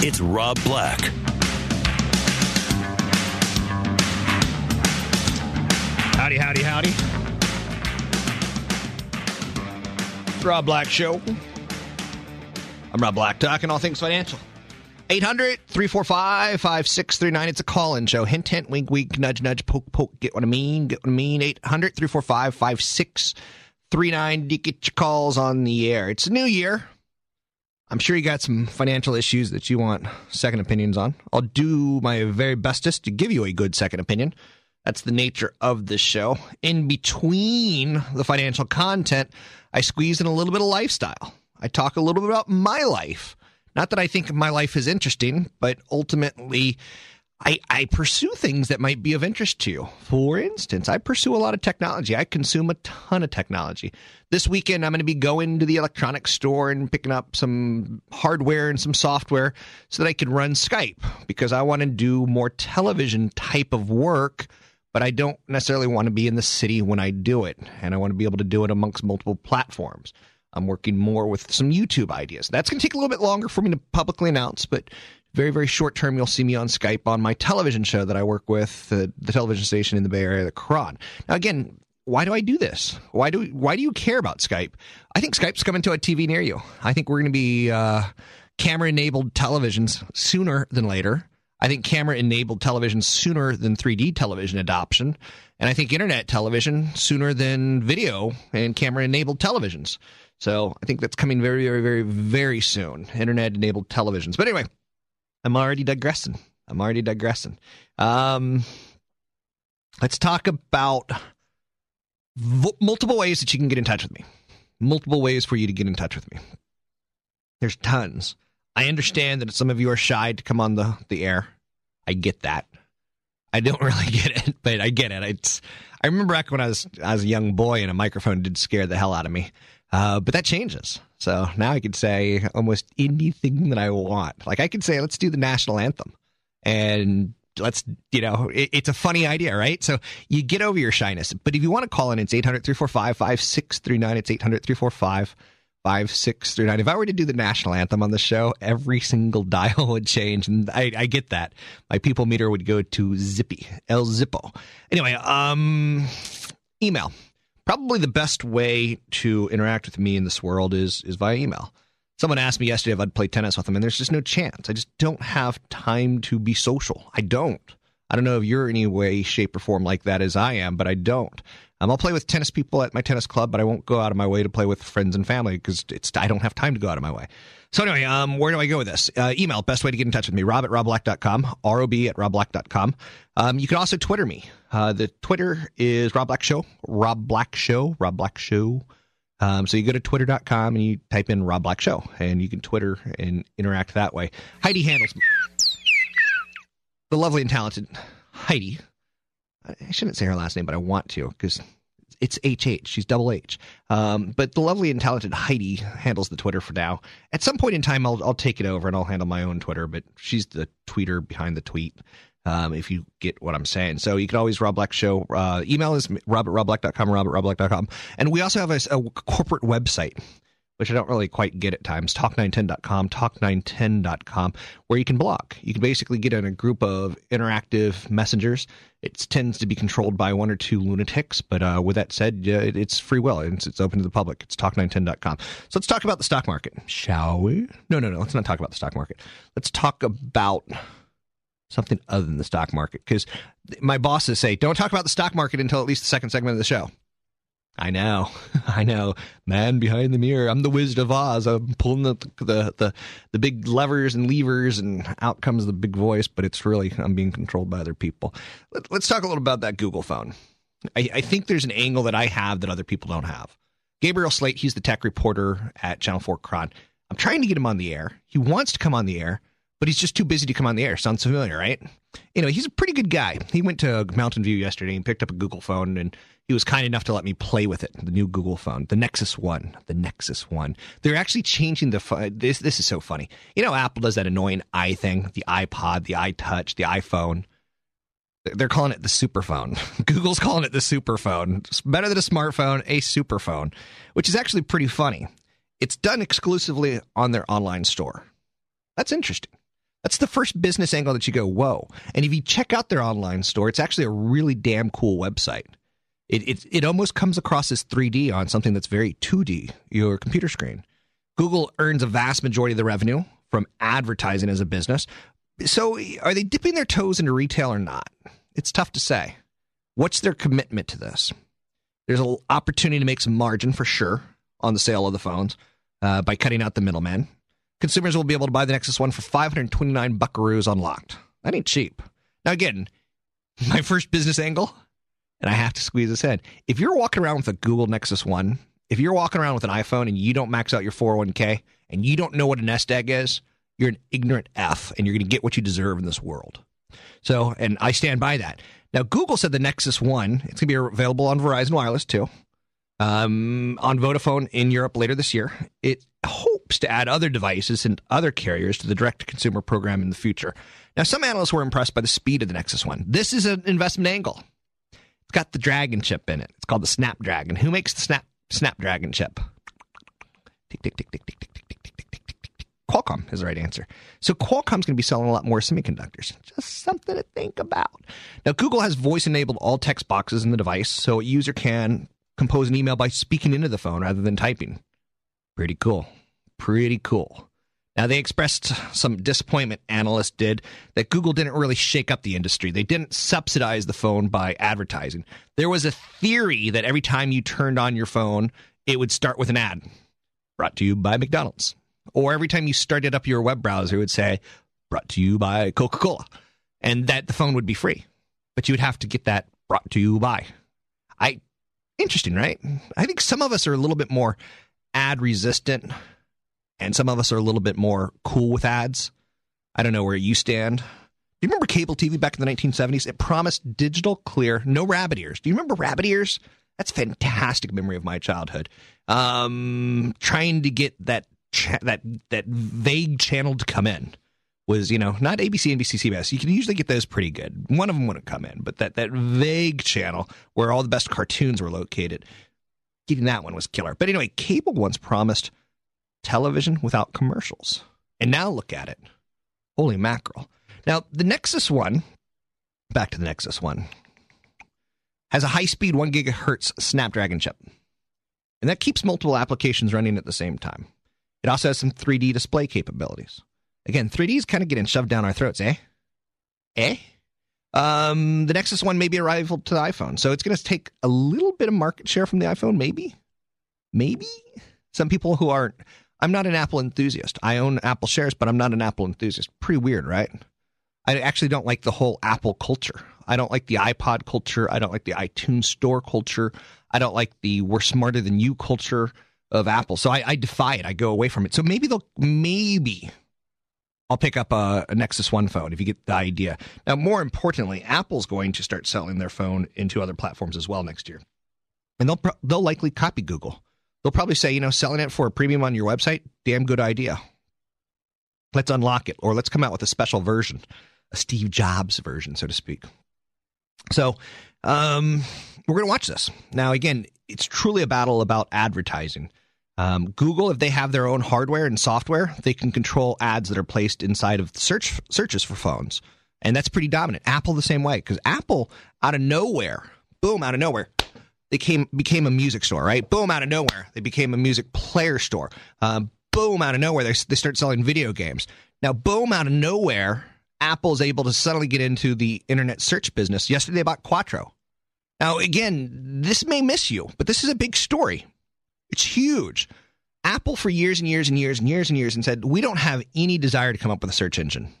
It's Rob Black. Howdy, howdy, howdy. Rob Black Show. I'm Rob Black, talking all things financial. 800 345 5639. It's a call in show. Hint, hint, wink, wink, nudge, nudge, poke, poke. Get what I mean? Get what I mean? 800 345 5639. Get your calls on the air. It's a new year. I'm sure you got some financial issues that you want second opinions on. I'll do my very bestest to give you a good second opinion. That's the nature of this show. In between the financial content, I squeeze in a little bit of lifestyle. I talk a little bit about my life. Not that I think my life is interesting, but ultimately, I, I pursue things that might be of interest to you. For instance, I pursue a lot of technology. I consume a ton of technology. This weekend, I'm going to be going to the electronics store and picking up some hardware and some software so that I can run Skype because I want to do more television type of work, but I don't necessarily want to be in the city when I do it. And I want to be able to do it amongst multiple platforms. I'm working more with some YouTube ideas. That's going to take a little bit longer for me to publicly announce, but very, very short term, you'll see me on Skype on my television show that I work with, the, the television station in the Bay Area, the KRON. Now, again, why do I do this? Why do why do you care about Skype? I think Skype's coming to a TV near you. I think we're going to be uh, camera enabled televisions sooner than later. I think camera enabled television sooner than 3D television adoption. And I think internet television sooner than video and camera enabled televisions. So I think that's coming very, very, very, very soon. Internet enabled televisions. But anyway, I'm already digressing. I'm already digressing. Um, let's talk about v- multiple ways that you can get in touch with me. Multiple ways for you to get in touch with me. There's tons. I understand that some of you are shy to come on the, the air. I get that. I don't really get it, but I get it. It's I remember back when I was I was a young boy and a microphone did scare the hell out of me. Uh, but that changes. So now I can say almost anything that I want. Like I could say, let's do the national anthem, and let's you know it, it's a funny idea, right? So you get over your shyness. But if you want to call in, it's 800-345-5639. It's 800-345 5639. If I were to do the national anthem on the show, every single dial would change. And I, I get that. My people meter would go to Zippy, El Zippo. Anyway, um, email. Probably the best way to interact with me in this world is is via email. Someone asked me yesterday if I'd play tennis with them, and there's just no chance. I just don't have time to be social. I don't. I don't know if you're any way, shape, or form like that as I am, but I don't. Um, I'll play with tennis people at my tennis club, but I won't go out of my way to play with friends and family because it's I don't have time to go out of my way. So anyway, um, where do I go with this? Uh, email, best way to get in touch with me, rob at robblack.com, rob at robblack.com. Um, you can also Twitter me. Uh, the Twitter is Rob Black Show, Rob Black Show, Rob Black Show. Um, so you go to twitter.com and you type in Rob Black Show, and you can Twitter and interact that way. Heidi handles me. the lovely and talented Heidi. I shouldn't say her last name, but I want to because it's HH. She's double H. Um, but the lovely and talented Heidi handles the Twitter for now. At some point in time, I'll, I'll take it over and I'll handle my own Twitter, but she's the tweeter behind the tweet. Um, if you get what I'm saying. So you can always Rob Black Show. Uh, email is rob at. And we also have a, a corporate website which I don't really quite get at times, talk910.com, talk910.com, where you can block. You can basically get in a group of interactive messengers. It tends to be controlled by one or two lunatics, but uh, with that said, uh, it's free will. It's, it's open to the public. It's talk910.com. So let's talk about the stock market, shall we? No, no, no. Let's not talk about the stock market. Let's talk about something other than the stock market because my bosses say don't talk about the stock market until at least the second segment of the show. I know, I know, man behind the mirror. I'm the Wizard of Oz. I'm pulling the the the, the big levers and levers, and out comes the big voice. But it's really I'm being controlled by other people. Let, us talk a little about that Google phone. I, I think there's an angle that I have that other people don't have. Gabriel Slate, he's the tech reporter at Channel Four KRON. I'm trying to get him on the air. He wants to come on the air, but he's just too busy to come on the air. Sounds familiar, right? Anyway, he's a pretty good guy. He went to Mountain View yesterday and picked up a Google phone, and he was kind enough to let me play with it. The new Google phone, the Nexus One, the Nexus One. They're actually changing the phone. This this is so funny. You know, Apple does that annoying i thing, the iPod, the iTouch, the iPhone. They're calling it the superphone. Google's calling it the superphone. It's better than a smartphone, a superphone, which is actually pretty funny. It's done exclusively on their online store. That's interesting. That's the first business angle that you go, whoa. And if you check out their online store, it's actually a really damn cool website. It, it, it almost comes across as 3D on something that's very 2D, your computer screen. Google earns a vast majority of the revenue from advertising as a business. So are they dipping their toes into retail or not? It's tough to say. What's their commitment to this? There's an opportunity to make some margin for sure on the sale of the phones uh, by cutting out the middleman. Consumers will be able to buy the Nexus One for 529 buckaroos unlocked. That ain't cheap. Now, again, my first business angle, and I have to squeeze this in. If you're walking around with a Google Nexus One, if you're walking around with an iPhone and you don't max out your 401k and you don't know what a nest egg is, you're an ignorant F and you're going to get what you deserve in this world. So, and I stand by that. Now, Google said the Nexus One, it's going to be available on Verizon Wireless too, um, on Vodafone in Europe later this year. It hopes to add other devices and other carriers to the direct to consumer program in the future. Now, some analysts were impressed by the speed of the Nexus One. This is an investment angle. It's got the Dragon chip in it. It's called the Snapdragon. Who makes the Snap Snapdragon chip? Tick tick tick tick tick tick. Qualcomm is the right answer. So Qualcomm's going to be selling a lot more semiconductors. Just something to think about. Now, Google has voice enabled all text boxes in the device, so a user can compose an email by speaking into the phone rather than typing. Pretty cool. Pretty cool. Now, they expressed some disappointment, analysts did, that Google didn't really shake up the industry. They didn't subsidize the phone by advertising. There was a theory that every time you turned on your phone, it would start with an ad brought to you by McDonald's. Or every time you started up your web browser, it would say, brought to you by Coca Cola. And that the phone would be free. But you would have to get that brought to you by. I interesting, right? I think some of us are a little bit more ad resistant and some of us are a little bit more cool with ads. I don't know where you stand. Do you remember cable TV back in the 1970s? It promised digital, clear, no rabbit ears. Do you remember rabbit ears? That's fantastic memory of my childhood. Um, trying to get that cha- that that vague channel to come in was you know not ABC, NBC, CBS. You can usually get those pretty good. One of them wouldn't come in, but that that vague channel where all the best cartoons were located, getting that one was killer. But anyway, cable once promised television without commercials, and now look at it. Holy mackerel! Now the Nexus One, back to the Nexus One, has a high speed one gigahertz Snapdragon chip, and that keeps multiple applications running at the same time. It also has some 3D display capabilities. Again, 3D is kind of getting shoved down our throats, eh? Eh? Um, the Nexus One may be a rival to the iPhone, so it's going to take a little bit of market share from the iPhone, maybe. Maybe some people who aren't. I'm not an Apple enthusiast. I own Apple shares, but I'm not an Apple enthusiast. Pretty weird, right? I actually don't like the whole Apple culture. I don't like the iPod culture. I don't like the iTunes Store culture. I don't like the "we're smarter than you" culture of Apple. So I, I defy it. I go away from it. So maybe they'll maybe I'll pick up a, a, Nexus One phone if you get the idea. Now, more importantly, Apple's going to start selling their phone into other platforms as well next year, and they'll they'll likely copy Google. They'll probably say, you know, selling it for a premium on your website, damn good idea. Let's unlock it, or let's come out with a special version, a Steve Jobs version, so to speak. So, um, we're going to watch this now. Again, it's truly a battle about advertising. Um, Google, if they have their own hardware and software, they can control ads that are placed inside of search searches for phones, and that's pretty dominant. Apple the same way because Apple, out of nowhere, boom, out of nowhere, they came became a music store, right? Boom, out of nowhere, they became a music player store. Um, boom, out of nowhere, they they start selling video games. Now, boom, out of nowhere, Apple is able to suddenly get into the internet search business. Yesterday, they bought Quattro. Now, again, this may miss you, but this is a big story. It's huge. Apple, for years and years and years and years and years, and said, we don't have any desire to come up with a search engine.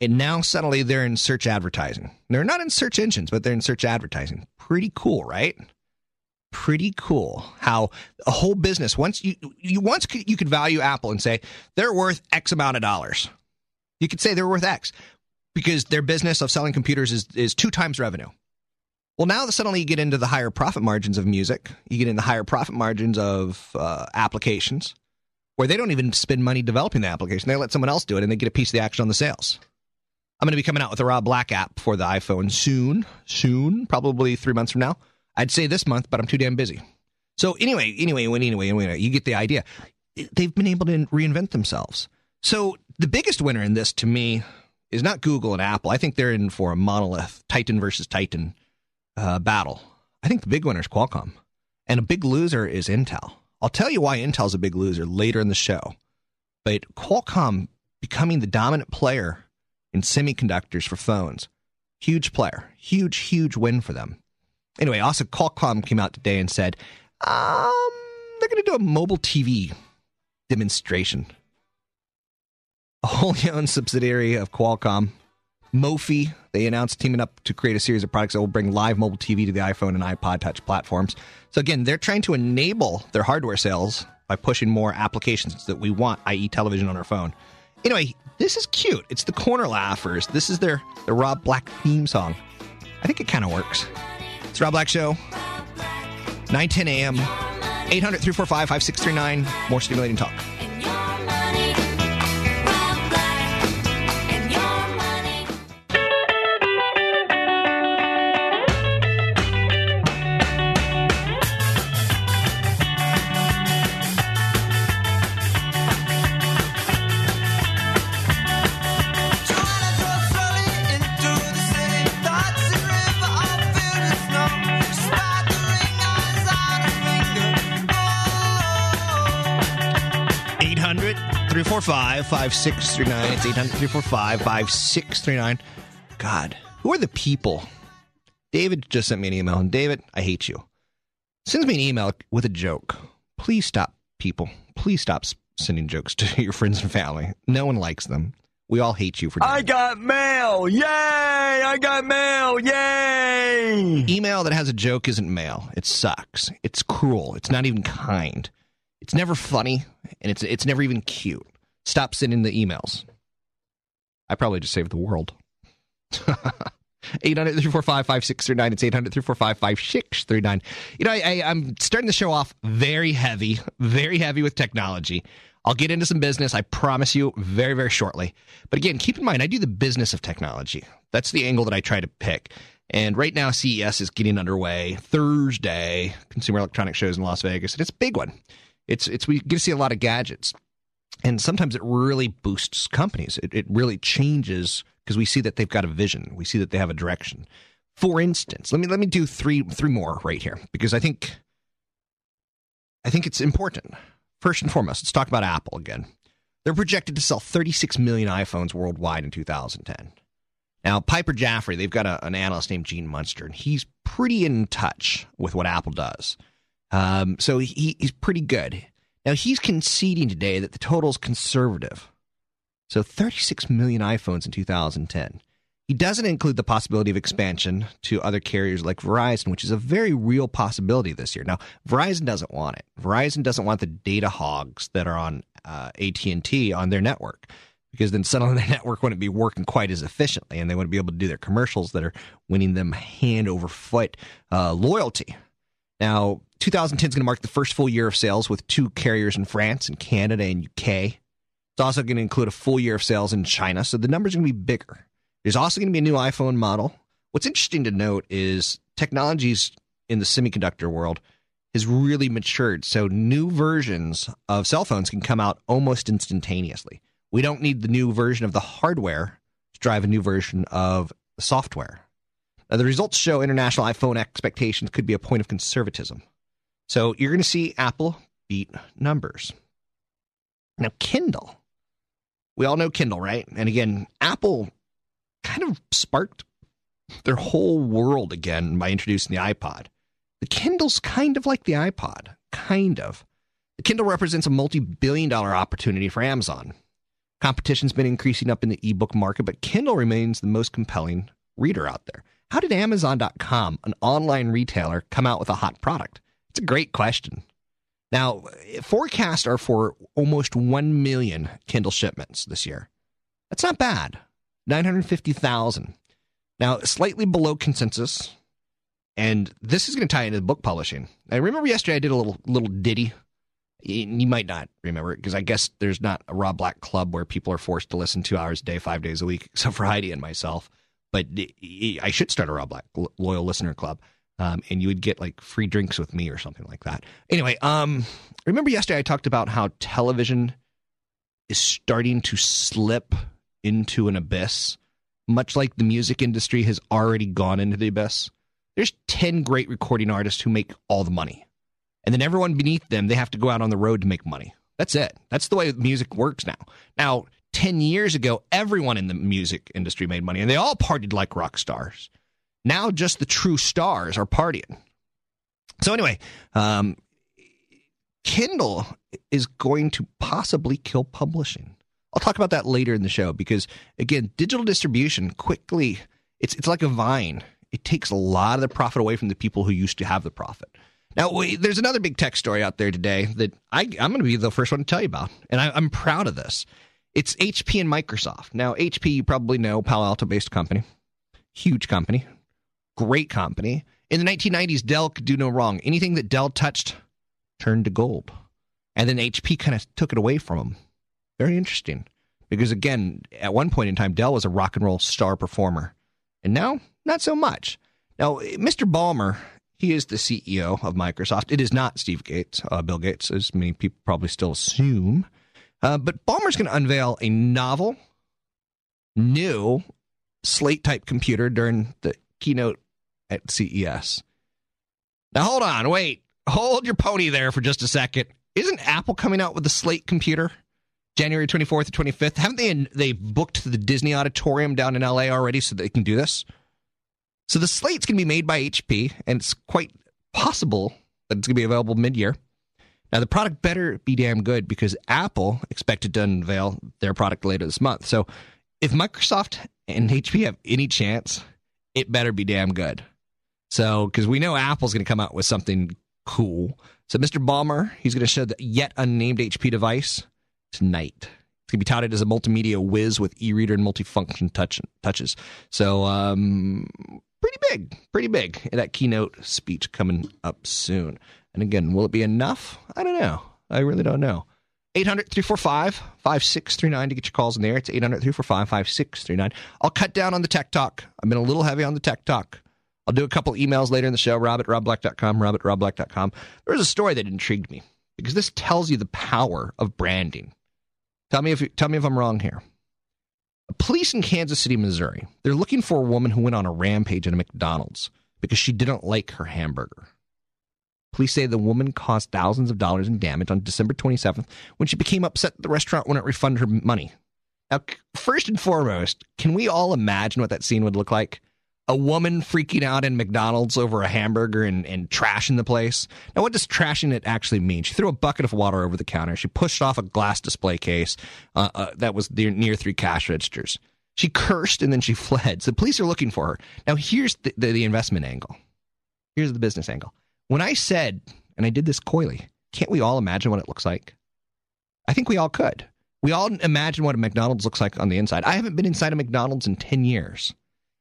And now suddenly they're in search advertising. They're not in search engines, but they're in search advertising. Pretty cool, right? Pretty cool how a whole business once you you once you could value Apple and say they're worth X amount of dollars. You could say they're worth X because their business of selling computers is, is two times revenue. Well, now suddenly you get into the higher profit margins of music, you get into the higher profit margins of uh, applications where they don't even spend money developing the application. They let someone else do it and they get a piece of the action on the sales. I'm going to be coming out with a Rob Black app for the iPhone soon, soon, probably three months from now. I'd say this month, but I'm too damn busy. So anyway, anyway, anyway, anyway, you get the idea. They've been able to reinvent themselves. So the biggest winner in this to me is not Google and Apple. I think they're in for a monolith, Titan versus Titan uh, battle. I think the big winner is Qualcomm, and a big loser is Intel. I'll tell you why Intel's a big loser later in the show. But Qualcomm becoming the dominant player in semiconductors for phones, huge player, huge, huge win for them. Anyway, also Qualcomm came out today and said um, they're going to do a mobile TV demonstration. A wholly owned subsidiary of Qualcomm Mophie, they announced teaming up to create a series of products that will bring live mobile TV to the iPhone and iPod Touch platforms. So again, they're trying to enable their hardware sales by pushing more applications that we want, i.e., television on our phone. Anyway, this is cute. It's the Corner Laughers. This is their the Rob Black theme song. I think it kind of works. It's Rob Black Show. 9 10 a.m. 800 345 5639. More stimulating talk. 345 5639. It's 800 345 5639. God, who are the people? David just sent me an email, and David, I hate you. Sends me an email with a joke. Please stop, people. Please stop sending jokes to your friends and family. No one likes them. We all hate you for doing I got mail. Yay! I got mail. Yay! Email that has a joke isn't mail. It sucks. It's cruel. It's not even kind. It's never funny, and it's it's never even cute. Stop sending the emails. I probably just saved the world. 800 345 5639. It's 800 345 5639. You know, I, I, I'm starting the show off very heavy, very heavy with technology. I'll get into some business, I promise you, very, very shortly. But again, keep in mind, I do the business of technology. That's the angle that I try to pick. And right now, CES is getting underway. Thursday, Consumer Electronic Shows in Las Vegas, and it's a big one. It's it's we get to see a lot of gadgets and sometimes it really boosts companies. It, it really changes because we see that they've got a vision. We see that they have a direction. For instance, let me let me do three three more right here because I think I think it's important. First and foremost, let's talk about Apple again. They're projected to sell 36 million iPhones worldwide in 2010. Now, Piper Jaffray, they've got a, an analyst named Gene Munster, and he's pretty in touch with what Apple does. Um, so he, he's pretty good. Now, he's conceding today that the total is conservative. So 36 million iPhones in 2010. He doesn't include the possibility of expansion to other carriers like Verizon, which is a very real possibility this year. Now, Verizon doesn't want it. Verizon doesn't want the data hogs that are on uh, AT&T on their network because then suddenly their network wouldn't be working quite as efficiently and they wouldn't be able to do their commercials that are winning them hand over foot uh, loyalty. Now, 2010 is going to mark the first full year of sales with two carriers in France and Canada and UK. It's also going to include a full year of sales in China, so the numbers are going to be bigger. There's also going to be a new iPhone model. What's interesting to note is technologies in the semiconductor world has really matured. So new versions of cell phones can come out almost instantaneously. We don't need the new version of the hardware to drive a new version of the software. Now, the results show international iPhone expectations could be a point of conservatism. So you're going to see Apple beat numbers. Now, Kindle. We all know Kindle, right? And again, Apple kind of sparked their whole world again by introducing the iPod. The Kindle's kind of like the iPod, kind of. The Kindle represents a multi billion dollar opportunity for Amazon. Competition's been increasing up in the ebook market, but Kindle remains the most compelling reader out there. How did Amazon.com, an online retailer, come out with a hot product? It's a great question. Now, forecasts are for almost 1 million Kindle shipments this year. That's not bad. 950,000. Now, slightly below consensus. And this is going to tie into the book publishing. I remember yesterday I did a little little ditty. You might not remember it because I guess there's not a Rob Black club where people are forced to listen two hours a day, five days a week, except for Heidi and myself. But I should start a Rob Black loyal listener club. Um, and you would get like free drinks with me or something like that. Anyway, um, remember yesterday I talked about how television is starting to slip into an abyss, much like the music industry has already gone into the abyss. There's 10 great recording artists who make all the money. And then everyone beneath them, they have to go out on the road to make money. That's it. That's the way music works now. Now, 10 years ago, everyone in the music industry made money and they all partied like rock stars. Now, just the true stars are partying. So, anyway, um, Kindle is going to possibly kill publishing. I'll talk about that later in the show because, again, digital distribution quickly, it's, it's like a vine. It takes a lot of the profit away from the people who used to have the profit. Now, wait, there's another big tech story out there today that I, am going to be the first one to tell you about, and I, I'm proud of this. It's HP and Microsoft. Now, HP, you probably know, Palo Alto based company, huge company, great company. In the 1990s, Dell could do no wrong. Anything that Dell touched turned to gold. And then HP kind of took it away from them. Very interesting. Because again, at one point in time, Dell was a rock and roll star performer. And now, not so much. Now, Mr. Ballmer, he is the CEO of Microsoft. It is not Steve Gates, uh, Bill Gates, as many people probably still assume. Uh, but Ballmer's going to unveil a novel, new slate type computer during the keynote at CES. Now, hold on, wait, hold your pony there for just a second. Isn't Apple coming out with the Slate computer? January 24th or 25th. Haven't they they booked the Disney Auditorium down in LA already so they can do this? So the slate's going to be made by HP, and it's quite possible that it's going to be available mid-year. Now the product better be damn good because Apple expected to unveil their product later this month. So if Microsoft and HP have any chance, it better be damn good. So because we know Apple's going to come out with something cool. So Mr. Ballmer, he's going to show the yet unnamed HP device tonight. It's going to be touted as a multimedia whiz with e-reader and multifunction touch, touches. So, um, pretty big, pretty big. That keynote speech coming up soon. And again, will it be enough? I don't know. I really don't know. 800 345 5639 to get your calls in there. It's 800 345 5639. I'll cut down on the tech talk. I've been a little heavy on the tech talk. I'll do a couple emails later in the show, rob at robblack.com, rob at robblack.com. There was a story that intrigued me because this tells you the power of branding. Tell me if tell me if I'm wrong here. Police in Kansas City, Missouri, they're looking for a woman who went on a rampage at a McDonald's because she didn't like her hamburger. Police say the woman caused thousands of dollars in damage on December 27th when she became upset that the restaurant wouldn't refund her money. Now, first and foremost, can we all imagine what that scene would look like? a woman freaking out in McDonald's over a hamburger and, and trashing the place. Now, what does trashing it actually mean? She threw a bucket of water over the counter. She pushed off a glass display case uh, uh, that was near, near three cash registers. She cursed and then she fled. So police are looking for her. Now, here's the, the, the investment angle. Here's the business angle. When I said, and I did this coyly, can't we all imagine what it looks like? I think we all could. We all imagine what a McDonald's looks like on the inside. I haven't been inside a McDonald's in 10 years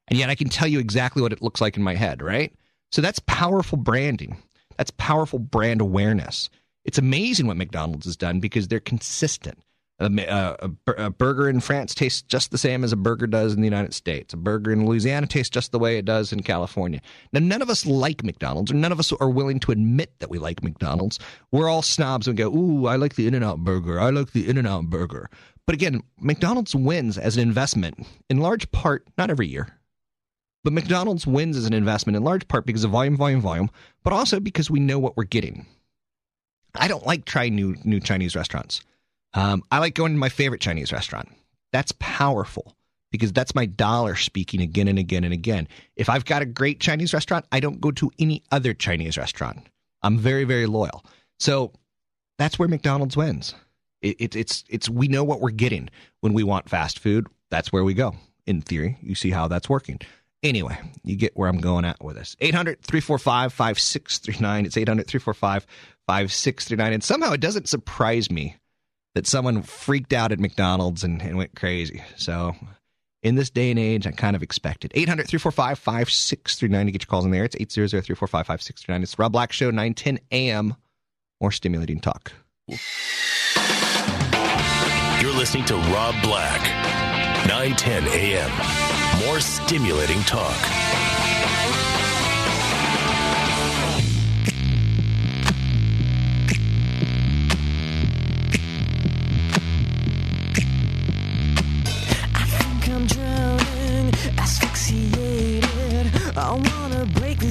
and yet I can tell you exactly what it looks like in my head, right? So that's powerful branding. That's powerful brand awareness. It's amazing what McDonald's has done because they're consistent. A, uh, a, a, burger in France tastes just the same as a burger does in the United States. A burger in Louisiana tastes just the way it does in California. Now, none of us like McDonald's, or none of us are willing to admit that we like McDonald's. We're all snobs and go, "Ooh, I like the In-N-Out burger. I like the In-N-Out burger." But again, McDonald's wins as an investment in large part, not every year, but McDonald's wins as an investment in large part because of volume, volume, volume, but also because we know what we're getting. I don't like trying new new Chinese restaurants. Um, I like going to my favorite Chinese restaurant. That's powerful because that's my dollar speaking again and again and again. If I've got a great Chinese restaurant, I don't go to any other Chinese restaurant. I'm very, very loyal. So that's where McDonald's wins. It, it, it's it's we know what we're getting when we want fast food. That's where we go. In theory, you see how that's working. Anyway, you get where I'm going at with this. 800 345 5639. It's 800 345 5639. And somehow it doesn't surprise me that someone freaked out at McDonald's and, and went crazy. So in this day and age, I kind of expected. 800 345 5639 to get your calls in there. It's 800 345 5639. It's Rob Black Show, 910 a.m. More stimulating talk. You're listening to Rob Black, 910 a.m. More stimulating talk.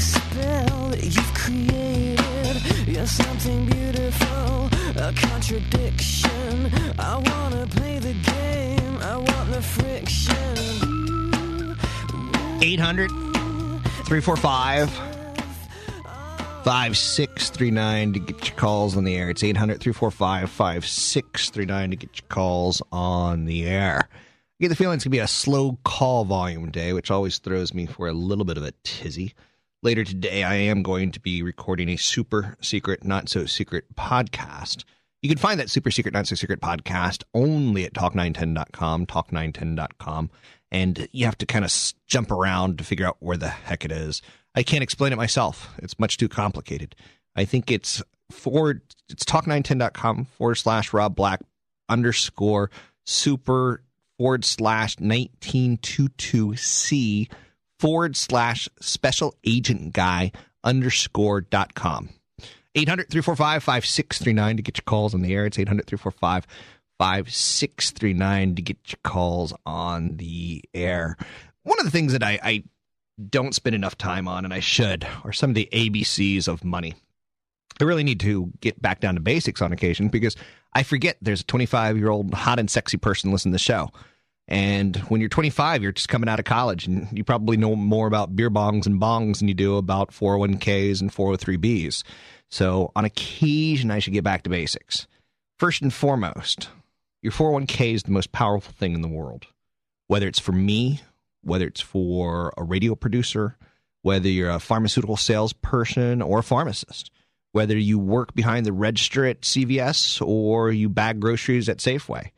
Spell that you've created. You're something beautiful, a contradiction. I wanna play the game, I want the friction. 800 345 5639 to get your calls on the air. It's 800 345 5639 to get your calls on the air. I get the feeling it's going to be a slow call volume day, which always throws me for a little bit of a tizzy. Later today, I am going to be recording a super secret, not so secret podcast. You can find that super secret, not so secret podcast only at talk910.com, talk910.com. And you have to kind of jump around to figure out where the heck it is. I can't explain it myself. It's much too complicated. I think it's forward, it's talk910.com forward slash Rob Black underscore super forward slash 1922C forward slash special agent guy underscore dot com. 800 345 5639 to get your calls on the air. It's 800 345 5639 to get your calls on the air. One of the things that I, I don't spend enough time on, and I should, are some of the ABCs of money. I really need to get back down to basics on occasion because I forget there's a 25 year old hot and sexy person listening to the show. And when you're 25, you're just coming out of college and you probably know more about beer bongs and bongs than you do about 401ks and 403bs. So on occasion, I should get back to basics. First and foremost, your 401k is the most powerful thing in the world. Whether it's for me, whether it's for a radio producer, whether you're a pharmaceutical salesperson or a pharmacist, whether you work behind the register at CVS or you bag groceries at Safeway.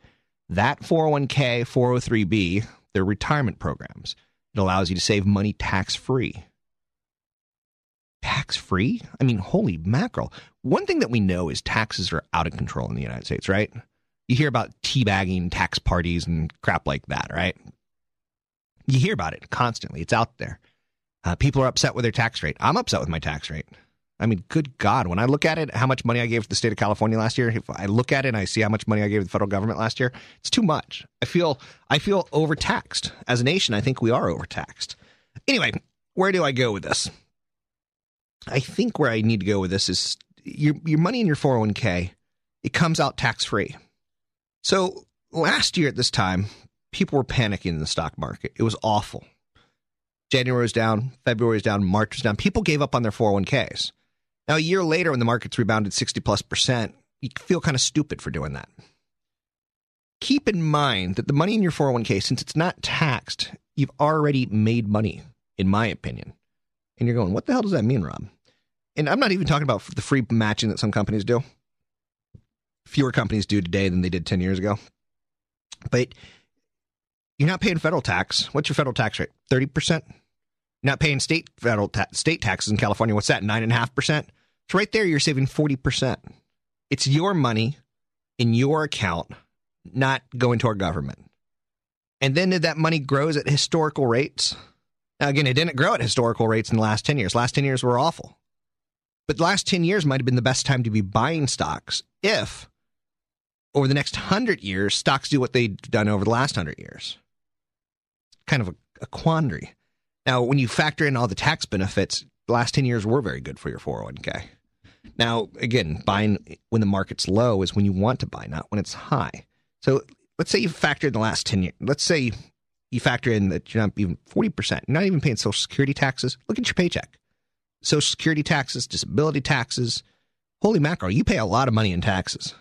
That 401k, 403b, they're retirement programs. It allows you to save money tax free. Tax free? I mean, holy mackerel. One thing that we know is taxes are out of control in the United States, right? You hear about teabagging tax parties and crap like that, right? You hear about it constantly. It's out there. Uh, people are upset with their tax rate. I'm upset with my tax rate. I mean, good God, when I look at it, how much money I gave to the state of California last year, if I look at it and I see how much money I gave the federal government last year, it's too much. I feel I feel overtaxed. As a nation, I think we are overtaxed. Anyway, where do I go with this? I think where I need to go with this is your your money in your 401k, it comes out tax free. So last year at this time, people were panicking in the stock market. It was awful. January was down, February was down, March was down. People gave up on their 401ks. Now, a year later, when the market's rebounded 60 plus percent, you feel kind of stupid for doing that. Keep in mind that the money in your 401k, since it's not taxed, you've already made money, in my opinion. And you're going, what the hell does that mean, Rob? And I'm not even talking about the free matching that some companies do. Fewer companies do today than they did 10 years ago. But you're not paying federal tax. What's your federal tax rate? 30%? Not paying state federal ta- state taxes in California. What's that? 9.5%? So right there, you're saving 40%. It's your money in your account, not going to our government. And then that money grows at historical rates. Now, again, it didn't grow at historical rates in the last 10 years. Last 10 years were awful. But the last 10 years might have been the best time to be buying stocks if over the next 100 years, stocks do what they've done over the last 100 years. Kind of a, a quandary. Now, when you factor in all the tax benefits, the last 10 years were very good for your 401k. Now, again, buying when the market's low is when you want to buy, not when it's high. So let's say you factor in the last 10 years. Let's say you factor in that you're not even 40%. You're not even paying Social Security taxes. Look at your paycheck. Social Security taxes, disability taxes. Holy mackerel, you pay a lot of money in taxes.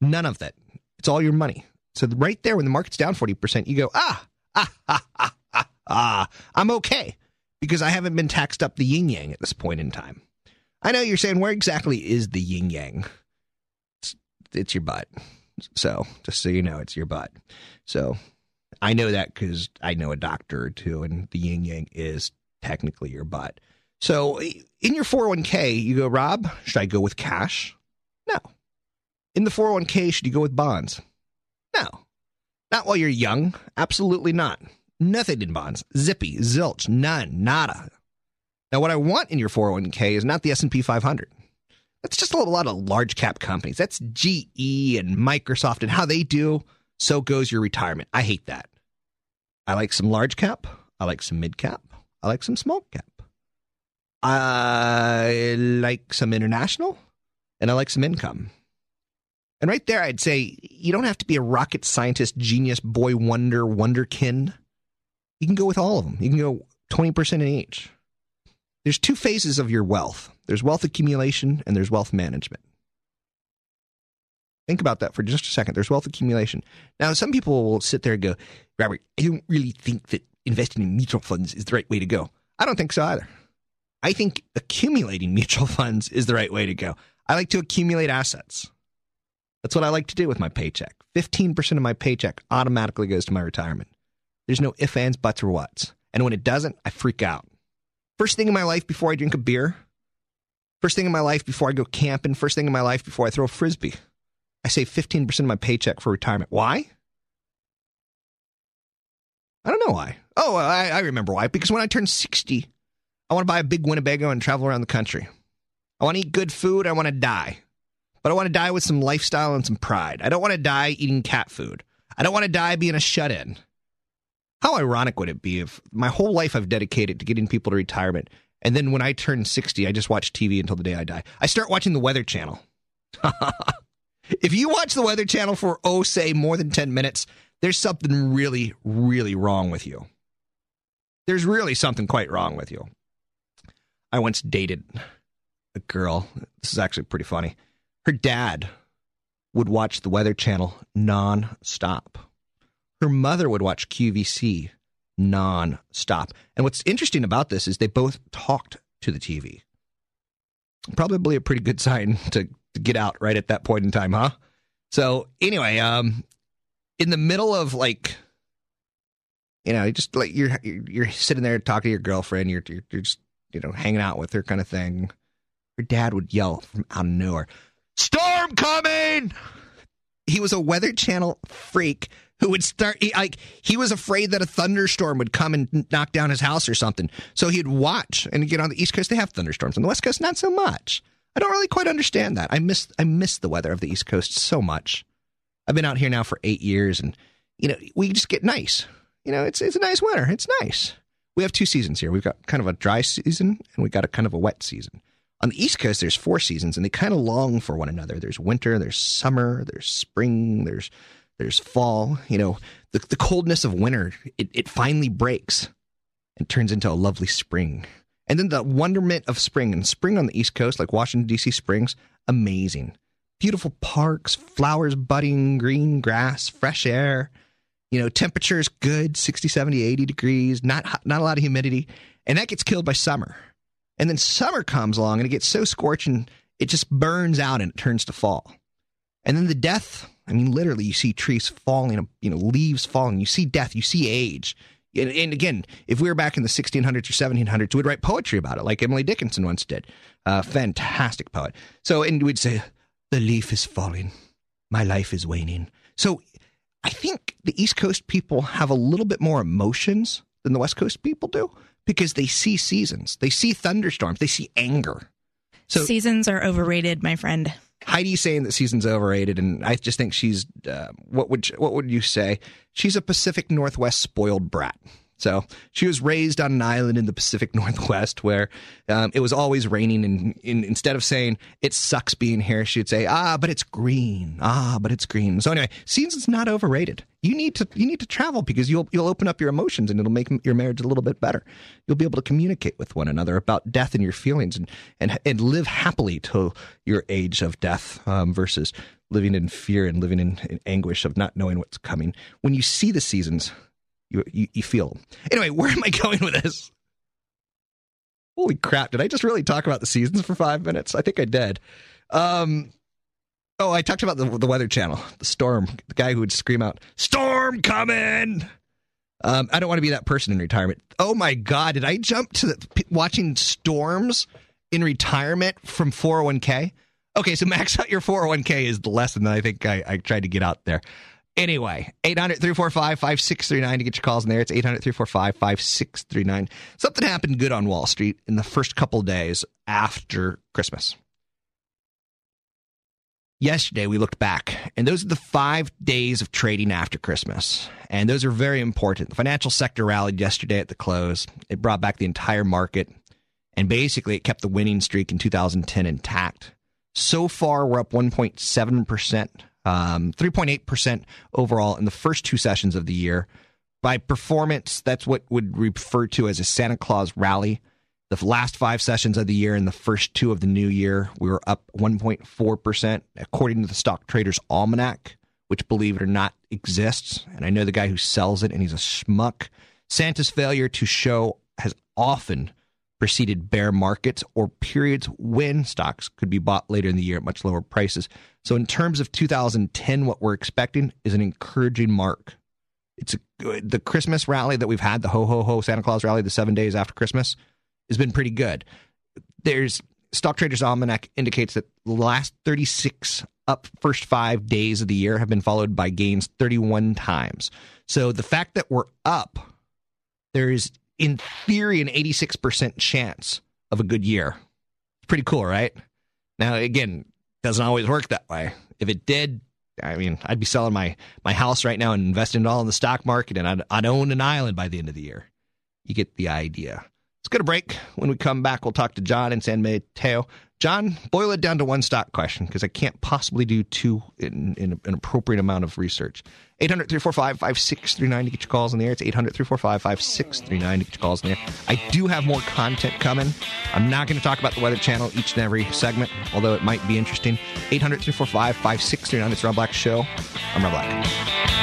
None of that. It's all your money. So right there, when the market's down 40%, you go, ah, ah, ah, ah, ah, I'm okay because I haven't been taxed up the yin yang at this point in time. I know you're saying, where exactly is the yin yang? It's, it's your butt. So just so you know, it's your butt. So I know that because I know a doctor or two, and the yin yang is technically your butt. So in your 401k, you go, Rob, should I go with cash? No. In the 401k, should you go with bonds? No. Not while you're young. Absolutely not. Nothing in bonds. Zippy, zilch, none, nada. Now, what I want in your 401k is not the S&P 500. That's just a lot of large cap companies. That's GE and Microsoft and how they do. So goes your retirement. I hate that. I like some large cap. I like some mid cap. I like some small cap. I like some international and I like some income. And right there, I'd say you don't have to be a rocket scientist, genius, boy wonder, wonderkin. You can go with all of them. You can go 20% in each. There's two phases of your wealth there's wealth accumulation and there's wealth management. Think about that for just a second. There's wealth accumulation. Now, some people will sit there and go, Robert, I don't really think that investing in mutual funds is the right way to go. I don't think so either. I think accumulating mutual funds is the right way to go. I like to accumulate assets. That's what I like to do with my paycheck. 15% of my paycheck automatically goes to my retirement. There's no ifs, ands, buts, or whats. And when it doesn't, I freak out. First thing in my life before I drink a beer, first thing in my life before I go camping, first thing in my life before I throw a frisbee, I save 15% of my paycheck for retirement. Why? I don't know why. Oh, I, I remember why. Because when I turn 60, I want to buy a big Winnebago and travel around the country. I want to eat good food. I want to die. But I want to die with some lifestyle and some pride. I don't want to die eating cat food. I don't want to die being a shut in. How ironic would it be if my whole life I've dedicated to getting people to retirement, and then when I turn 60, I just watch TV until the day I die? I start watching the Weather Channel. if you watch the Weather Channel for, oh, say, more than 10 minutes, there's something really, really wrong with you. There's really something quite wrong with you. I once dated a girl. This is actually pretty funny. Her dad would watch the Weather Channel non-stop. Her mother would watch QVC non-stop. And what's interesting about this is they both talked to the TV. Probably a pretty good sign to, to get out right at that point in time, huh? So anyway, um, in the middle of like, you know, just like you're you're, sitting there talking to your girlfriend, you're, you're you're just you know hanging out with her kind of thing. Her dad would yell from out of nowhere, "Storm coming!" He was a Weather Channel freak who would start he, like he was afraid that a thunderstorm would come and knock down his house or something. So he'd watch and get on the East Coast. They have thunderstorms on the West Coast, not so much. I don't really quite understand that. I miss I miss the weather of the East Coast so much. I've been out here now for eight years, and you know we just get nice. You know, it's it's a nice winter. It's nice. We have two seasons here. We've got kind of a dry season and we got a kind of a wet season. On the East Coast, there's four seasons, and they kind of long for one another. There's winter, there's summer, there's spring, there's there's fall. You know, the the coldness of winter it, it finally breaks and turns into a lovely spring. And then the wonderment of spring and spring on the East Coast, like Washington D.C. Springs, amazing beautiful parks, flowers budding, green grass, fresh air. You know, temperatures good, 60, 70, 80 degrees, not not a lot of humidity, and that gets killed by summer. And then summer comes along and it gets so scorching, it just burns out and it turns to fall. And then the death, I mean literally you see trees falling, you know, leaves falling, you see death, you see age. And, and again, if we were back in the 1600s or 1700s, we'd write poetry about it, like Emily Dickinson once did. Uh, fantastic poet. So, and we'd say, the leaf is falling. My life is waning. So I think the East Coast people have a little bit more emotions than the West Coast people do because they see seasons, they see thunderstorms, they see anger. So Seasons are overrated, my friend. Heidi's saying that season's overrated, and I just think she's uh, what would what would you say? She's a Pacific Northwest spoiled brat. So she was raised on an island in the Pacific Northwest where um, it was always raining. And, instead of saying it sucks being here, she'd say, "Ah, but it's green. Ah, but it's green." So anyway, season's not overrated. You need to you need to travel because you'll you'll open up your emotions and it'll make your marriage a little bit better. You'll be able to communicate with one another about death and your feelings and and and live happily till your age of death um, versus living in fear and living in, in anguish of not knowing what's coming. When you see the seasons you, you, you feel. Anyway, where am I going with this? Holy crap! Did I just really talk about the seasons for five minutes? I think I did. Um, Oh, I talked about the the Weather Channel, the storm, the guy who would scream out, "Storm coming!" Um, I don't want to be that person in retirement. Oh my God, did I jump to the, p- watching storms in retirement from 401k? Okay, so max out your 401k is the lesson that I think I, I tried to get out there. Anyway, 800 345 5639 to get your calls in there. It's 800 345 5639. Something happened good on Wall Street in the first couple days after Christmas. Yesterday, we looked back, and those are the five days of trading after Christmas. And those are very important. The financial sector rallied yesterday at the close. It brought back the entire market, and basically, it kept the winning streak in 2010 intact. So far, we're up 1.7%, um, 3.8% overall in the first two sessions of the year. By performance, that's what would refer to as a Santa Claus rally. The last five sessions of the year and the first two of the new year, we were up 1.4%, according to the Stock Traders Almanac, which, believe it or not, exists. And I know the guy who sells it, and he's a schmuck. Santa's failure to show has often preceded bear markets or periods when stocks could be bought later in the year at much lower prices. So, in terms of 2010, what we're expecting is an encouraging mark. It's a, the Christmas rally that we've had, the ho ho ho Santa Claus rally, the seven days after Christmas, has been pretty good. There's Stock Traders Almanac indicates that the last 36 up first five days of the year have been followed by gains 31 times. So the fact that we're up, there is in theory an 86% chance of a good year. It's pretty cool, right? Now, again, doesn't always work that way. If it did, I mean, I'd be selling my my house right now and investing it all in the stock market, and I'd, I'd own an island by the end of the year. You get the idea. Let's go to break. When we come back, we'll talk to John in San Mateo. John, boil it down to one stock question because I can't possibly do two in, in an appropriate amount of research. 800 345 5639 to get your calls in the air. It's 800 345 5639 to get your calls in the air. I do have more content coming. I'm not going to talk about the Weather Channel each and every segment, although it might be interesting. 800 345 5639. It's Rob Black Show. I'm Rob Black.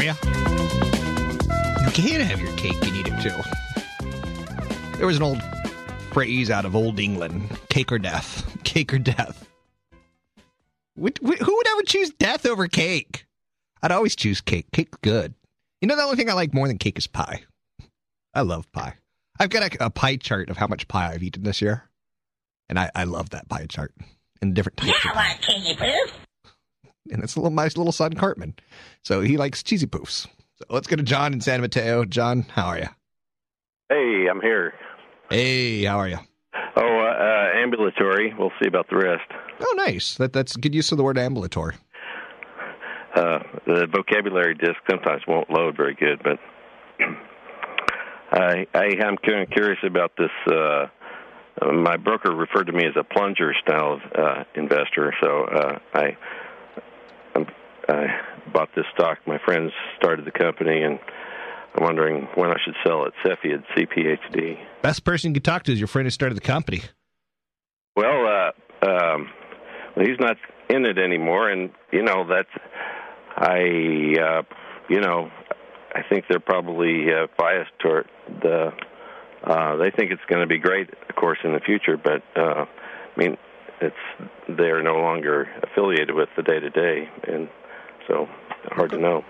For you. You can have your cake and eat it too. There was an old phrase out of old England cake or death. Cake or death. Who would ever choose death over cake? I'd always choose cake. Cake's good. You know, the only thing I like more than cake is pie. I love pie. I've got a, a pie chart of how much pie I've eaten this year. And I, I love that pie chart. And different types of pie. And it's a little, my little son, Cartman. So he likes cheesy poofs. So let's go to John in San Mateo. John, how are you? Hey, I'm here. Hey, how are you? Oh, uh, uh, ambulatory. We'll see about the rest. Oh, nice. That that's good use of the word ambulatory. Uh, the vocabulary disc sometimes won't load very good, but I, I am curious about this. Uh, my broker referred to me as a plunger style of uh, investor, so uh, I I bought this stock. My friends started the company, and I'm wondering when I should sell it. Cepheid, CPHD. Best person you could talk to is your friend who started the company. Well, uh, um, well, he's not in it anymore, and you know that's I, uh, you know, I think they're probably uh, biased toward the. Uh, they think it's going to be great, of course, in the future, but uh, I mean, it's they're no longer affiliated with the day to day, and so hard to know.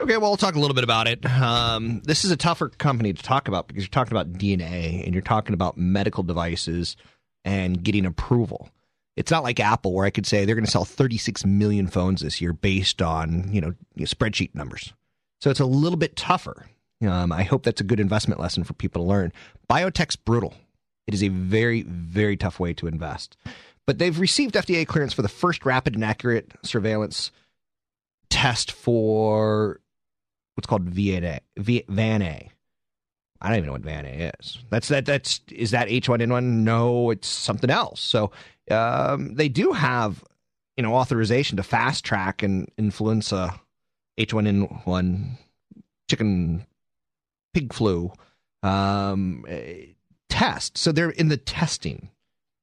Okay, well, we'll talk a little bit about it. Um, this is a tougher company to talk about because you're talking about DNA and you're talking about medical devices and getting approval. It's not like Apple, where I could say they're going to sell 36 million phones this year based on you know spreadsheet numbers. So it's a little bit tougher. Um, I hope that's a good investment lesson for people to learn. Biotech's brutal. It is a very, very tough way to invest. But they've received FDA clearance for the first rapid and accurate surveillance test for what's called VNA. V, VAN-A. I don't even know what VAN-A is. That's that. That's is that H1N1? No, it's something else. So um, they do have you know authorization to fast track and influenza H1N1 chicken pig flu um, test. So they're in the testing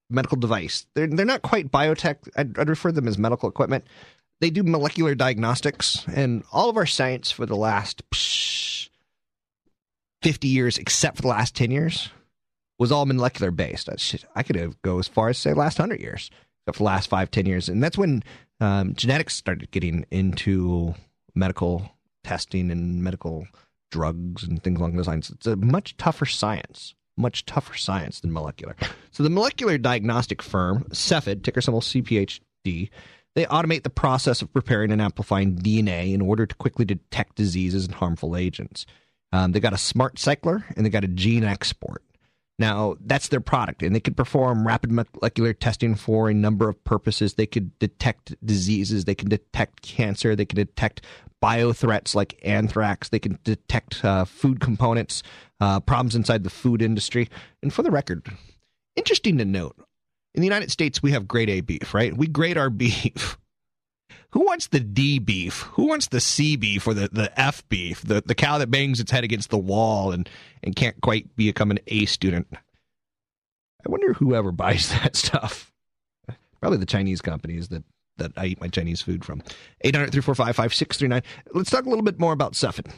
medical device. They're they're not quite biotech. I'd, I'd refer them as medical equipment. They do molecular diagnostics, and all of our science for the last fifty years, except for the last ten years, was all molecular based. I, could go as far as say last hundred years, except for the last five, ten years, and that's when um, genetics started getting into medical testing and medical drugs and things along those lines. It's a much tougher science, much tougher science than molecular. So the molecular diagnostic firm, Cepheid, ticker symbol CPHD, they automate the process of preparing and amplifying DNA in order to quickly detect diseases and harmful agents. Um, they got a smart cycler and they got a GeneXpert. Now, that's their product, and they could perform rapid molecular testing for a number of purposes. They could detect diseases, they can detect cancer, they can detect biothreats like anthrax, they can detect uh, food components, uh, problems inside the food industry. And for the record, interesting to note, in the United States, we have grade A beef, right? We grade our beef. Who wants the D beef? Who wants the C beef or the, the F beef? The the cow that bangs its head against the wall and, and can't quite become an A student. I wonder whoever buys that stuff. Probably the Chinese companies that, that I eat my Chinese food from. 800 345 5639. Let's talk a little bit more about Cepheid.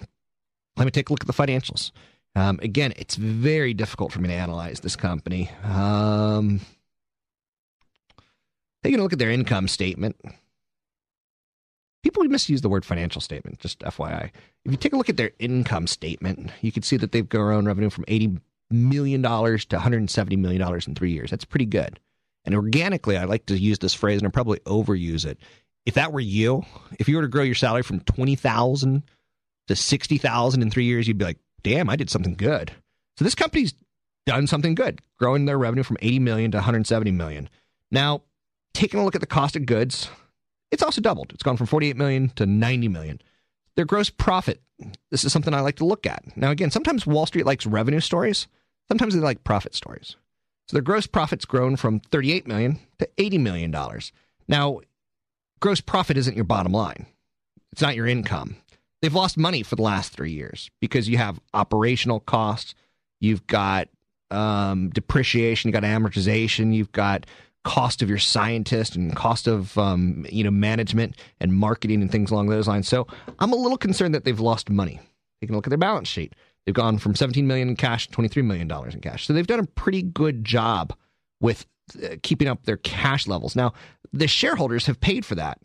Let me take a look at the financials. Um, again, it's very difficult for me to analyze this company. Um, taking a look at their income statement people misuse the word financial statement, just FYI. If you take a look at their income statement, you can see that they've grown revenue from $80 million to $170 million in three years. That's pretty good. And organically, I like to use this phrase and I probably overuse it. If that were you, if you were to grow your salary from 20000 to 60000 in three years, you'd be like, damn, I did something good. So this company's done something good, growing their revenue from 80 million to 170 million. Now, taking a look at the cost of goods, it's also doubled. It's gone from 48 million to 90 million. Their gross profit, this is something I like to look at. Now, again, sometimes Wall Street likes revenue stories, sometimes they like profit stories. So their gross profit's grown from 38 million to 80 million dollars. Now, gross profit isn't your bottom line. It's not your income. They've lost money for the last 3 years because you have operational costs, you've got um, depreciation, you've got amortization, you've got cost of your scientist and cost of um, you know management and marketing and things along those lines. So I'm a little concerned that they've lost money. Taking a look at their balance sheet, they've gone from 17 million in cash to 23 million dollars in cash. So they've done a pretty good job with uh, keeping up their cash levels. Now the shareholders have paid for that.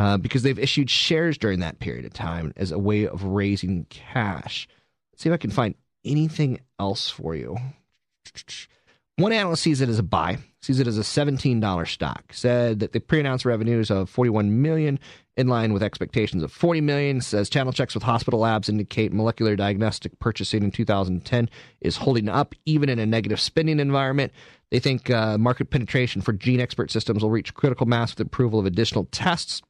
Uh, because they've issued shares during that period of time as a way of raising cash. Let's see if I can find anything else for you. One analyst sees it as a buy, sees it as a $17 stock. Said that the pre-announced revenues of 41 million in line with expectations of 40 million. Says channel checks with hospital labs indicate molecular diagnostic purchasing in 2010 is holding up even in a negative spending environment. They think uh, market penetration for GeneXpert systems will reach critical mass with approval of additional tests.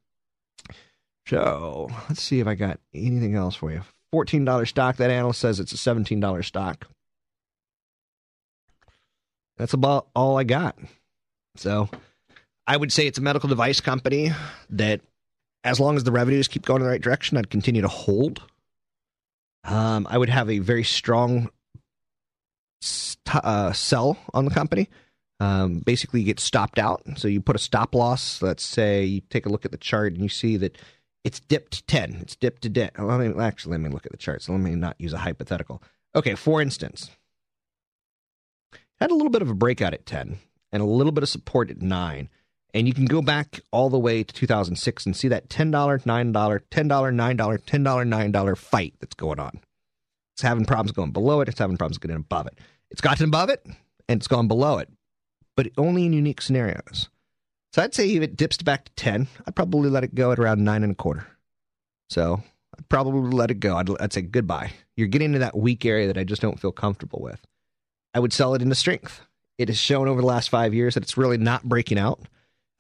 So let's see if I got anything else for you. $14 stock. That analyst says it's a $17 stock. That's about all I got. So I would say it's a medical device company that, as long as the revenues keep going in the right direction, I'd continue to hold. Um, I would have a very strong st- uh, sell on the company. Um, basically, you get stopped out. So you put a stop loss. Let's say you take a look at the chart and you see that it's dipped 10. It's dipped to 10. Let me, actually, let me look at the chart. So let me not use a hypothetical. Okay, for instance, had a little bit of a breakout at 10 and a little bit of support at 9. And you can go back all the way to 2006 and see that $10, $9, $10, $9, $10, $9 fight that's going on. It's having problems going below it, it's having problems getting above it. It's gotten above it and it's gone below it, but only in unique scenarios. So I'd say if it dips back to 10, I'd probably let it go at around nine and a quarter. So I'd probably let it go. I'd, I'd say goodbye. You're getting into that weak area that I just don't feel comfortable with. I would sell it into strength. It has shown over the last five years that it's really not breaking out.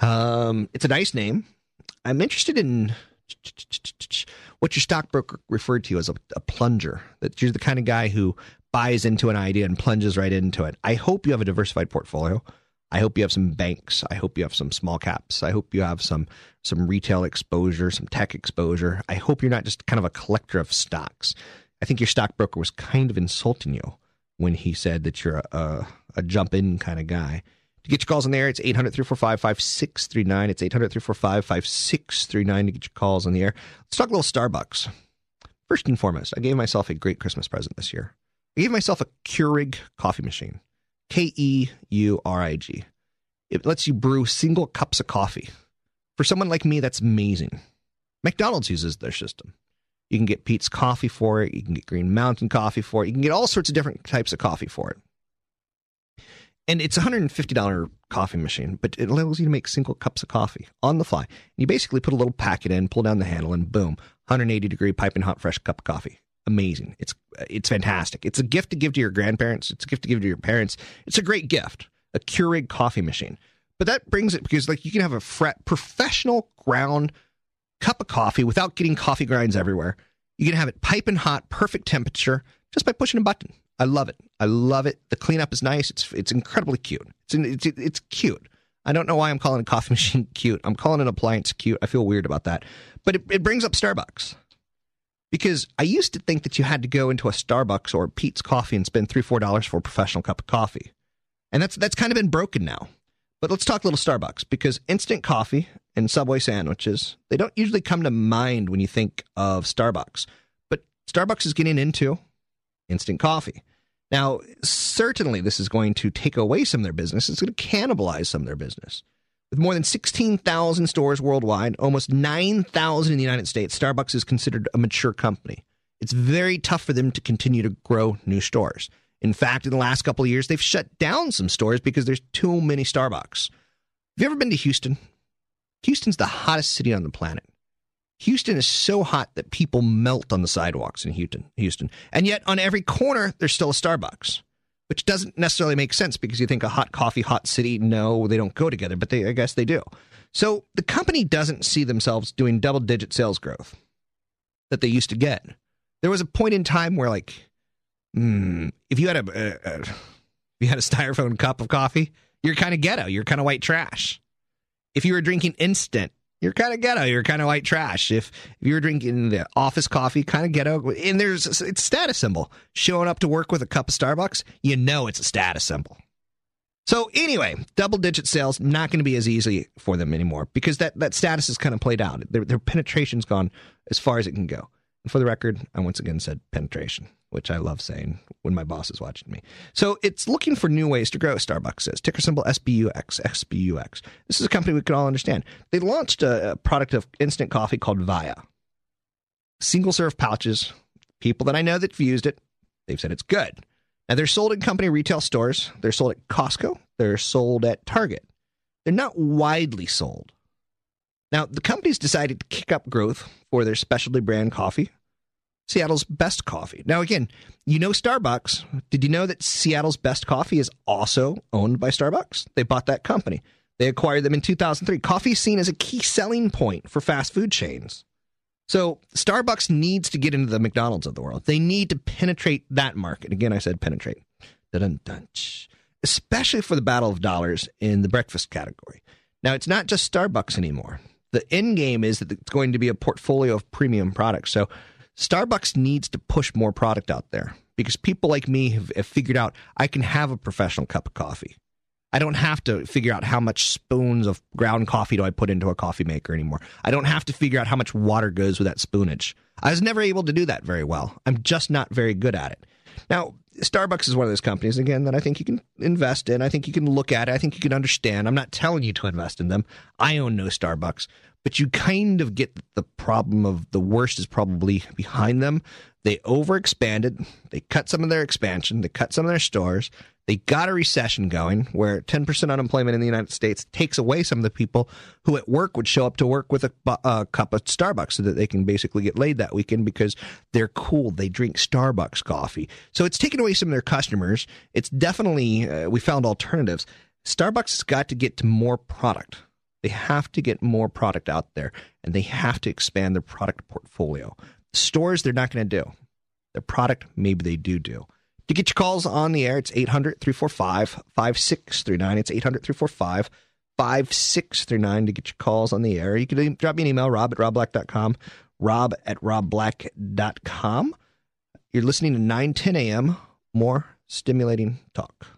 Um, it's a nice name. I'm interested in what your stockbroker referred to as a, a plunger. That you're the kind of guy who buys into an idea and plunges right into it. I hope you have a diversified portfolio. I hope you have some banks. I hope you have some small caps. I hope you have some some retail exposure, some tech exposure. I hope you're not just kind of a collector of stocks. I think your stockbroker was kind of insulting you when he said that you're a, a, jump in kind of guy. To get your calls on the air, it's 800 345 5639. It's 800 345 5639 to get your calls in the air. Let's talk a little Starbucks. First and foremost, I gave myself a great Christmas present this year. I gave myself a Keurig coffee machine. K E U R I G. It lets you brew single cups of coffee. For someone like me, that's amazing. McDonald's uses their system. You can get Peet's coffee for it. You can get Green Mountain coffee for it. You can get all sorts of different types of coffee for it. And it's a $150 coffee machine, but it allows you to make single cups of coffee on the fly. And you basically put a little packet in, pull down the handle, and boom, 180 degree piping hot fresh cup of coffee. Amazing. It's it's fantastic. It's a gift to give to your grandparents. It's a gift to give to your parents. It's a great gift. A Keurig coffee machine. But that brings it because like you can have a professional ground cup of coffee without getting coffee grinds everywhere. You can have it piping hot, perfect temperature, just by pushing a button. I love it. I love it. The cleanup is nice. It's it's incredibly cute. It's it's it's cute. I don't know why I'm calling a coffee machine cute. I'm calling an appliance cute. I feel weird about that. But it, it brings up Starbucks. Because I used to think that you had to go into a Starbucks or Peet's Coffee and spend three, four dollars for a professional cup of coffee. And that's that's kind of been broken now. But let's talk a little Starbucks because instant coffee and Subway sandwiches, they don't usually come to mind when you think of Starbucks. But Starbucks is getting into instant coffee. Now, certainly this is going to take away some of their business. It's going to cannibalize some of their business. With more than 16,000 stores worldwide, almost 9,000 in the United States, Starbucks is considered a mature company. It's very tough for them to continue to grow new stores. In fact, in the last couple of years, they've shut down some stores because there's too many Starbucks. Have you ever been to Houston? Houston's the hottest city on the planet. Houston is so hot that people melt on the sidewalks in Houston. Houston, and yet on every corner there's still a Starbucks, which doesn't necessarily make sense because you think a hot coffee, hot city. No, they don't go together, but they, I guess they do. So the company doesn't see themselves doing double-digit sales growth that they used to get. There was a point in time where, like, mm, if you had a, a, a if you had a styrofoam cup of coffee, you're kind of ghetto. You're kind of white trash. If you were drinking instant you're kind of ghetto. You're kind of white trash. If, if you're drinking the office coffee, kind of ghetto. And there's it's a status symbol. Showing up to work with a cup of Starbucks, you know it's a status symbol. So anyway, double digit sales not going to be as easy for them anymore because that, that status is kind of played out. Their, their penetration's gone as far as it can go. And for the record, I once again said penetration which I love saying when my boss is watching me. So it's looking for new ways to grow, Starbucks says. Ticker symbol SBUX, SBUX. This is a company we can all understand. They launched a, a product of instant coffee called Via. Single serve pouches. People that I know that have used it, they've said it's good. Now they're sold in company retail stores. They're sold at Costco. They're sold at Target. They're not widely sold. Now, the company's decided to kick up growth for their specialty brand coffee Seattle's best coffee. Now, again, you know Starbucks. Did you know that Seattle's best coffee is also owned by Starbucks? They bought that company. They acquired them in 2003. Coffee is seen as a key selling point for fast food chains. So Starbucks needs to get into the McDonald's of the world. They need to penetrate that market. Again, I said penetrate. Dun-dun-dun. Especially for the battle of dollars in the breakfast category. Now, it's not just Starbucks anymore. The end game is that it's going to be a portfolio of premium products. So Starbucks needs to push more product out there because people like me have, have, figured out I can have a professional cup of coffee. I don't have to figure out how much spoons of ground coffee do I put into a coffee maker anymore. I don't have to figure out how much water goes with that spoonage. I was never able to do that very well. I'm just not very good at it. Now, Starbucks is one of those companies, again, that I think you can invest in. I think you can look at it. I think you can understand. I'm not telling you to invest in them. I own no Starbucks but you kind of get the problem of the worst is probably behind them. They overexpanded. They cut some of their expansion. They cut some of their stores. They got a recession going where 10% unemployment in the United States takes away some of the people who at work would show up to work with a, a cup of Starbucks so that they can basically get laid that weekend because they're cool. They drink Starbucks coffee. So it's taken away some of their customers. It's definitely, uh, we found alternatives. Starbucks has got to get to more product they have to get more product out there and they have to expand their product portfolio. Stores, they're not going to do. Their product, maybe they do do. To get your calls on the air, it's 800 345 5639. It's 800 345 5639 to get your calls on the air. You can drop me an email, rob at robblack.com, rob at robblack.com. You're listening to 910 a.m. More stimulating talk.